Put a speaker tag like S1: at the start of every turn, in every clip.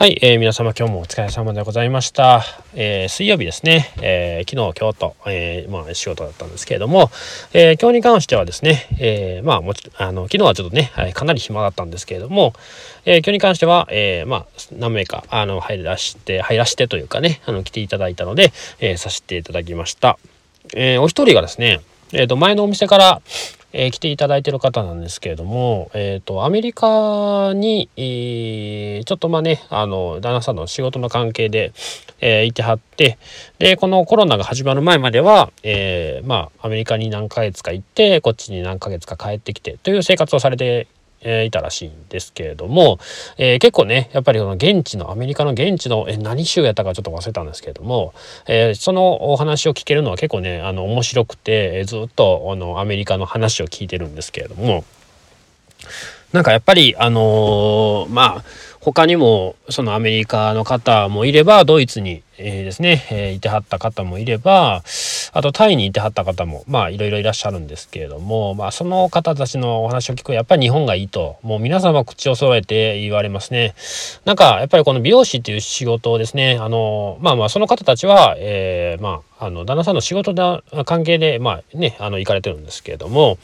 S1: はい、えー、皆様今日もお疲れ様でございました。えー、水曜日ですね、えー、昨日、今日と、え、まあ仕事だったんですけれども、え、今日に関してはですね、え、まあもちあの、昨日はちょっとね、かなり暇だったんですけれども、え、今日に関しては、え、まあ何名か、あの、入らして、入らしてというかね、あの、来ていただいたので、え、させていただきました。え、お一人がですね、えっ、と、前のお店から、えー、来ていただいてる方なんですけれども、えっ、ー、と、アメリカに、えー、ちょっとまあね、あの、旦那さんの仕事の関係で、えー、いてはって、で、このコロナが始まる前までは、えー、まあ、アメリカに何ヶ月か行って、こっちに何ヶ月か帰ってきてという生活をされてえー、いたらしいんですけれども、えー、結構ねやっぱりこの現地のアメリカの現地のえ何州やったかちょっと忘れたんですけれども、え、そのお話を聞けるのは結構ねあの面白くて、えずっとあのアメリカの話を聞いてるんですけれどもなんかやっぱりあのまあ他にもそのアメリカの方もいればドイツに、えー、ですね、えー、いてはった方もいればあとタイにいてはった方もまあいろいろいらっしゃるんですけれども、まあ、その方たちのお話を聞くやっぱり日本がいいともう皆様口を揃えて言われますね。なんかやっぱりこの美容師っていう仕事をですねあのまあまあその方たちは、えー、まああの旦那さんの仕事の関係でまあねあの行かれてるんですけれども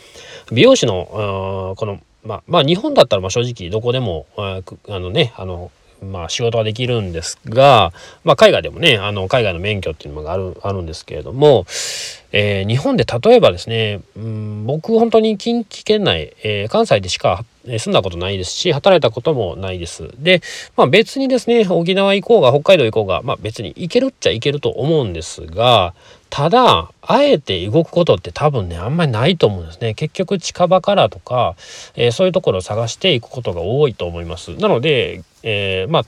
S1: 美容師のこのまあ、まあ日本だったらま正直どこでもあのねあのまあ仕事はできるんですが、まあ海外でもね、あの海外の免許っていうのがあるあるんですけれども、えー、日本で例えばですね、うん、僕本当に近畿圏内、えー、関西でしか住んだことないですし、働いたこともないです。で、まあ別にですね、沖縄行こうが北海道行こうが、まあ別に行けるっちゃ行けると思うんですが、ただ、あえて動くことって多分ね、あんまりないと思うんですね。結局近場からとか、えー、そういうところを探していくことが多いと思います。なので、えー、まあ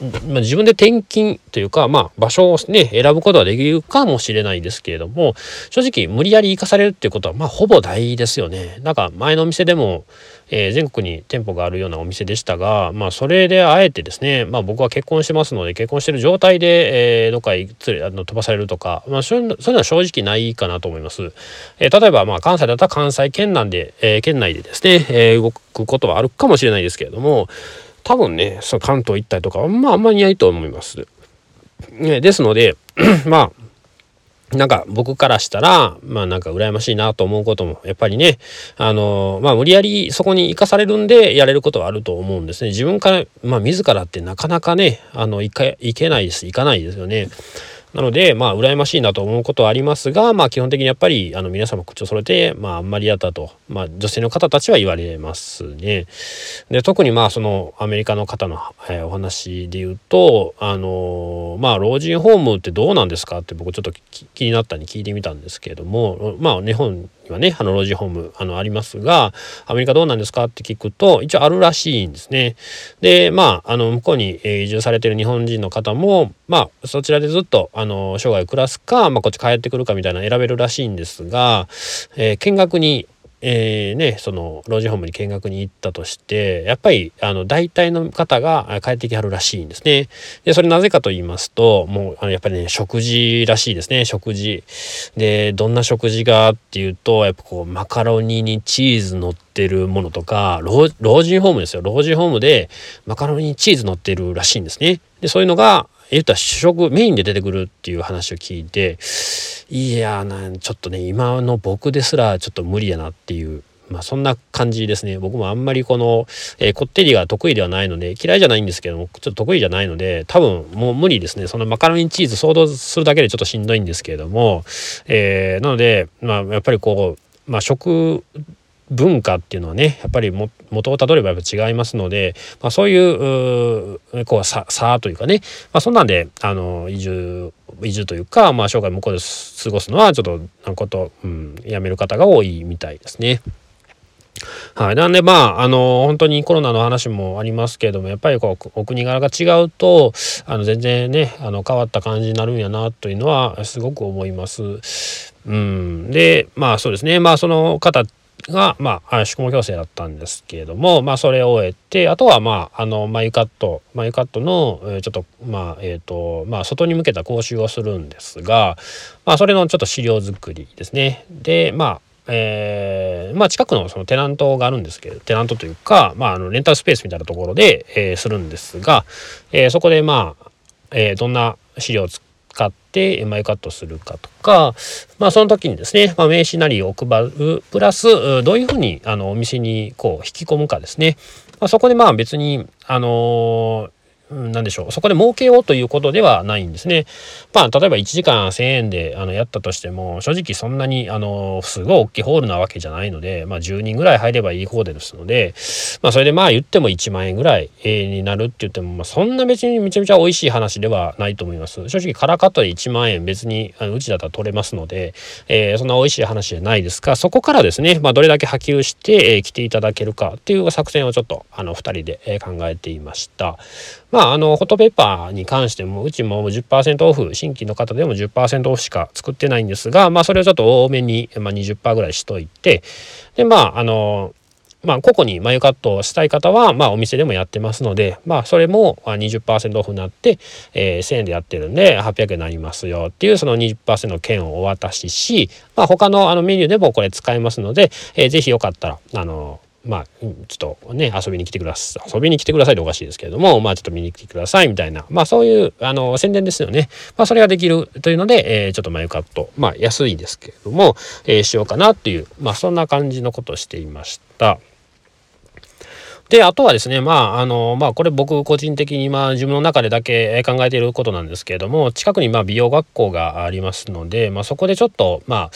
S1: まあ、自分で転勤というか、まあ、場所をね、選ぶことはできるかもしれないですけれども、正直無理やり行かされるっていうことは、まあ、ほぼ大ですよね。なんか前のお店でも、えー、全国に店舗があるようなお店でしたが、まあ、それであえてですね、まあ、僕は結婚してますので、結婚してる状態で、えー、どっかにあの飛ばされるとか、まあ、そういうのは正直ないかなと思います。えー、例えば、まあ、関西だったら関西圏内で、えー、県内でですね、えー、動くことはあるかもしれないですけれども、多分ね、その関東一帯とか、まああんまりないと思います。ね、ですので、まあ、なんか僕からしたら、まあなんか羨ましいなと思うことも、やっぱりね、あの、まあ無理やりそこに生かされるんでやれることはあると思うんですね。自分から、まあ自らってなかなかね、あの、行か、行けないです。行かないですよね。なので、まあ、羨ましいなと思うことはありますが、まあ、基本的にやっぱり、あの、皆様口を揃えて、まあ、あんまりやったと、まあ、女性の方たちは言われますね。で、特にまあ、その、アメリカの方の、えー、お話で言うと、あのー、まあ、老人ホームってどうなんですかって僕ちょっと気になったに聞いてみたんですけれども、まあ、日本はね、あの、老人ホーム、あの、ありますが、アメリカどうなんですかって聞くと、一応あるらしいんですね。で、まあ、あの、向こうに移住されてる日本人の方も、まあ、そちらでずっと、あの、生涯暮らすか、まあ、こっち帰ってくるかみたいな選べるらしいんですが、えー、見学にえー、ね、その老人ホームに見学に行ったとしてやっぱりあの大体の方が帰ってきはるらしいんですね。でそれなぜかと言いますともうあのやっぱりね食事らしいですね食事。でどんな食事がっていうとやっぱこうマカロニにチーズ乗ってるものとか老人ホームですよ老人ホームでマカロニにチーズ乗ってるらしいんですね。でそういうのが言ったら主食メインで出てくるっていう話を聞いていやなちょっとね今の僕ですらちょっと無理やなっていうまあそんな感じですね。僕もあんまりこの、えー、こってりが得意ではないので嫌いじゃないんですけどもちょっと得意じゃないので多分もう無理ですね。そのマカロニチーズ想像するだけでちょっとしんどいんですけれども、えー、なのでまあやっぱりこうまあ食文化っていうのはねやっぱりも元をたどればやっぱ違いますので、まあ、そういうこう差差というかね、まあ、そんなんであの移住移住というか、まあ、生涯向こうで過ごすのはちょっとなこと、うん、やめる方が多いみたいですね。はい、なんでまああの本当にコロナの話もありますけれどもやっぱりこうお国柄が違うとあの全然ねあの変わった感じになるんやなというのはすごく思います。うん、でまあそうですねまあその方が、まあ、宿毛矯正だったんですけれども、まあ、それを終えてあとは、まあ、あの眉カット眉カットの、え、ちょっとまあえっ、ー、とまあ外に向けた講習をするんですが、まあ、それのちょっと資料作りですね。でまあえー、まあ、近くのそのテナントがあるんですけど、テナントというか、まあ、あの、レンタルスペースみたいなところで、えー、するんですが、えー、そこでまあ、えどんな資料を使ってマイカットするかとか、まあ、その時にですね、まあ、名刺なりを配る、プラス、どういうふうに、あの、お店にこう、引き込むかですね。まあ、そこでまあ別に、あの何でしょうそこで儲けようということではないんですね。まあ例えば1時間1,000円であのやったとしても正直そんなにあのすごい大きいホールなわけじゃないので、まあ、10人ぐらい入ればいい方ですので、まあ、それでまあ言っても1万円ぐらいになるって言っても、まあ、そんな別にめちゃめちゃ美味しい話ではないと思います。正直カラカットで1万円別にあのうちだったら取れますので、えー、そんな美味しい話じゃないですがそこからですね、まあ、どれだけ波及して、えー、来ていただけるかっていう作戦をちょっとあの2人で考えていました。まあ、あの、フォトペーパーに関しても、うちも10%オフ、新規の方でも10%オフしか作ってないんですが、まあ、それをちょっと多めに、まあ、20%ぐらいしといて、で、まあ、あの、まあ、個々に眉カットをしたい方は、まあ、お店でもやってますので、まあ、それも20%オフになって、えー、1000円でやってるんで、800円になりますよっていう、その20%の券をお渡しし、まあ、他のあのメニューでもこれ使えますので、えー、ぜひよかったら、あの、まあ、ちょっとね、遊びに来てください。遊びに来てくださいっておかしいですけれども、まあ、ちょっと見に来てくださいみたいな、まあ、そういう、あの、宣伝ですよね。まあ、それができるというので、えー、ちょっと眉カット、まあ、安いですけれども、えー、しようかなっていう、まあ、そんな感じのことをしていました。で、あとはですね、まあ、あの、まあ、これ僕個人的に、まあ、自分の中でだけ考えていることなんですけれども、近くに、まあ、美容学校がありますので、まあ、そこでちょっと、ま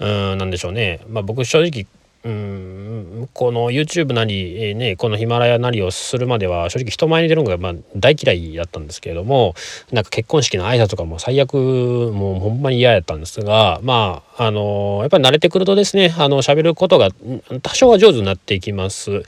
S1: あ、うん、なんでしょうね。まあ、僕正直、うんこの YouTube なりえ、ね、このヒマラヤなりをするまでは正直人前に出るのがまあ大嫌いだったんですけれどもなんか結婚式の挨拶とかも最悪もうほんまに嫌やったんですがまああのやっぱり慣れてくるとですねあの喋ることが多少は上手になっていきます。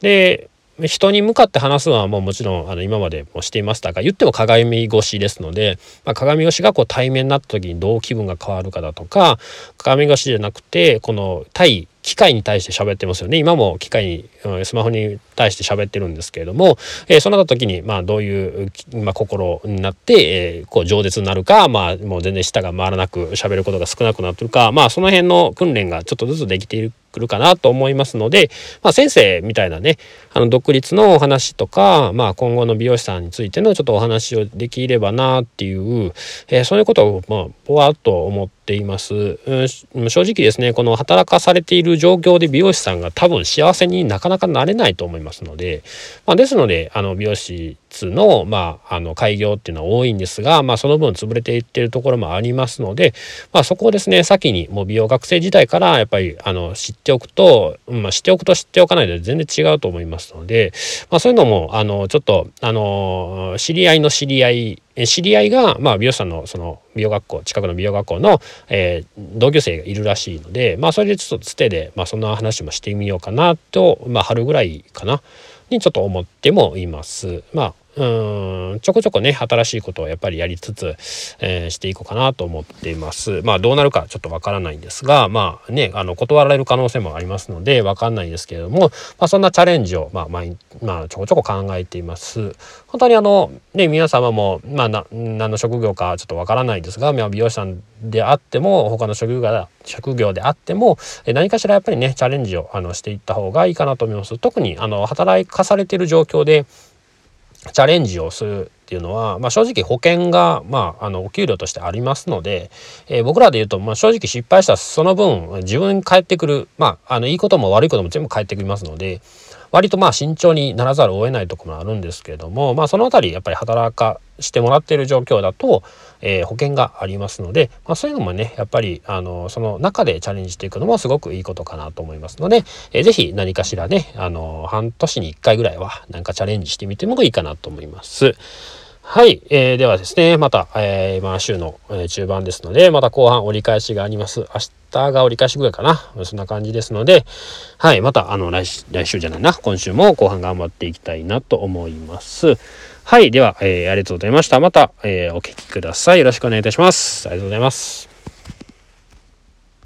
S1: で人に向かって話すのはもうもちろんあの今までもしていましたが言っても鏡越しですので、まあ、鏡越しがこう対面になった時にどう気分が変わるかだとか鏡越しじゃなくてこの対機械に対して喋ってますよね。今も機械にスマホに対して喋ってるんですけれども、えー、そうなった時にまあどういう、まあ、心になって、えー、こう饒舌になるかまあもう全然舌が回らなく喋ることが少なくなってるかまあその辺の訓練がちょっとずつできているくるかなと思いますので、まあ、先生みたいなねあの独立のお話とか、まあ、今後の美容師さんについてのちょっとお話をできればなっていう、えー、そういうことをまあぼわっと思っています、うん、正直ですねこの働かされている状況で美容師さんが多分幸せになかなかなれないと思いますので、まあ、ですのであの美容師の,、まあ、あの開業っていうのは多いんですが、まあ、その分潰れていってるところもありますので、まあ、そこをですね先にもう美容学生時代からやっぱりあの知っておくと、まあ、知っておくと知っておかないで全然違うと思いますので、まあ、そういうのもあのちょっとあの知り合いの知り合い知り合いが、まあ、美容師さんのその美容学校近くの美容学校の、えー、同級生がいるらしいので、まあ、それでちょっとつてで、まあ、そんな話もしてみようかなと、まあ、春ぐらいかなにちょっと思ってもいます。まあうんちょこちょこね新しいことをやっぱりやりつつ、えー、していこうかなと思っています。まあどうなるかちょっとわからないんですがまあねあの断られる可能性もありますのでわかんないんですけれども、まあ、そんなチャレンジを、まあまあ、まあ、ちょこちょこ考えています。本当にあのね皆様もまあな何の職業かちょっとわからないですが、まあ、美容師さんであっても他の職業が職業であっても何かしらやっぱりねチャレンジをあのしていった方がいいかなと思います。特にあの働かされている状況でチャレンジをするっていうのは、まあ、正直保険が、まあ、あのお給料としてありますので、えー、僕らで言うと、まあ、正直失敗したらその分自分に返ってくる、まあ、あのいいことも悪いことも全部返ってきますので割とまあ慎重にならざるを得ないとこもあるんですけれども、まあ、その辺りやっぱり働かしてもらっている状況だと、えー、保険がありますので、まあ、そういうのもねやっぱりあのその中でチャレンジしていくのもすごくいいことかなと思いますので、えー、ぜひ何かしらねあの半年に1回ぐらいはなんかチャレンジしてみてもいいかなと思います。はい、えー、ではですねまた、えー、まあ週の、えー、中盤ですのでまた後半折り返しがあります明日が折り返しぐらいかなそんな感じですのではいまたあの来来週じゃないな今週も後半頑張っていきたいなと思います。はい。では、えー、ありがとうございました。また、えー、お聴きください。よろしくお願いいたします。ありがとうございます。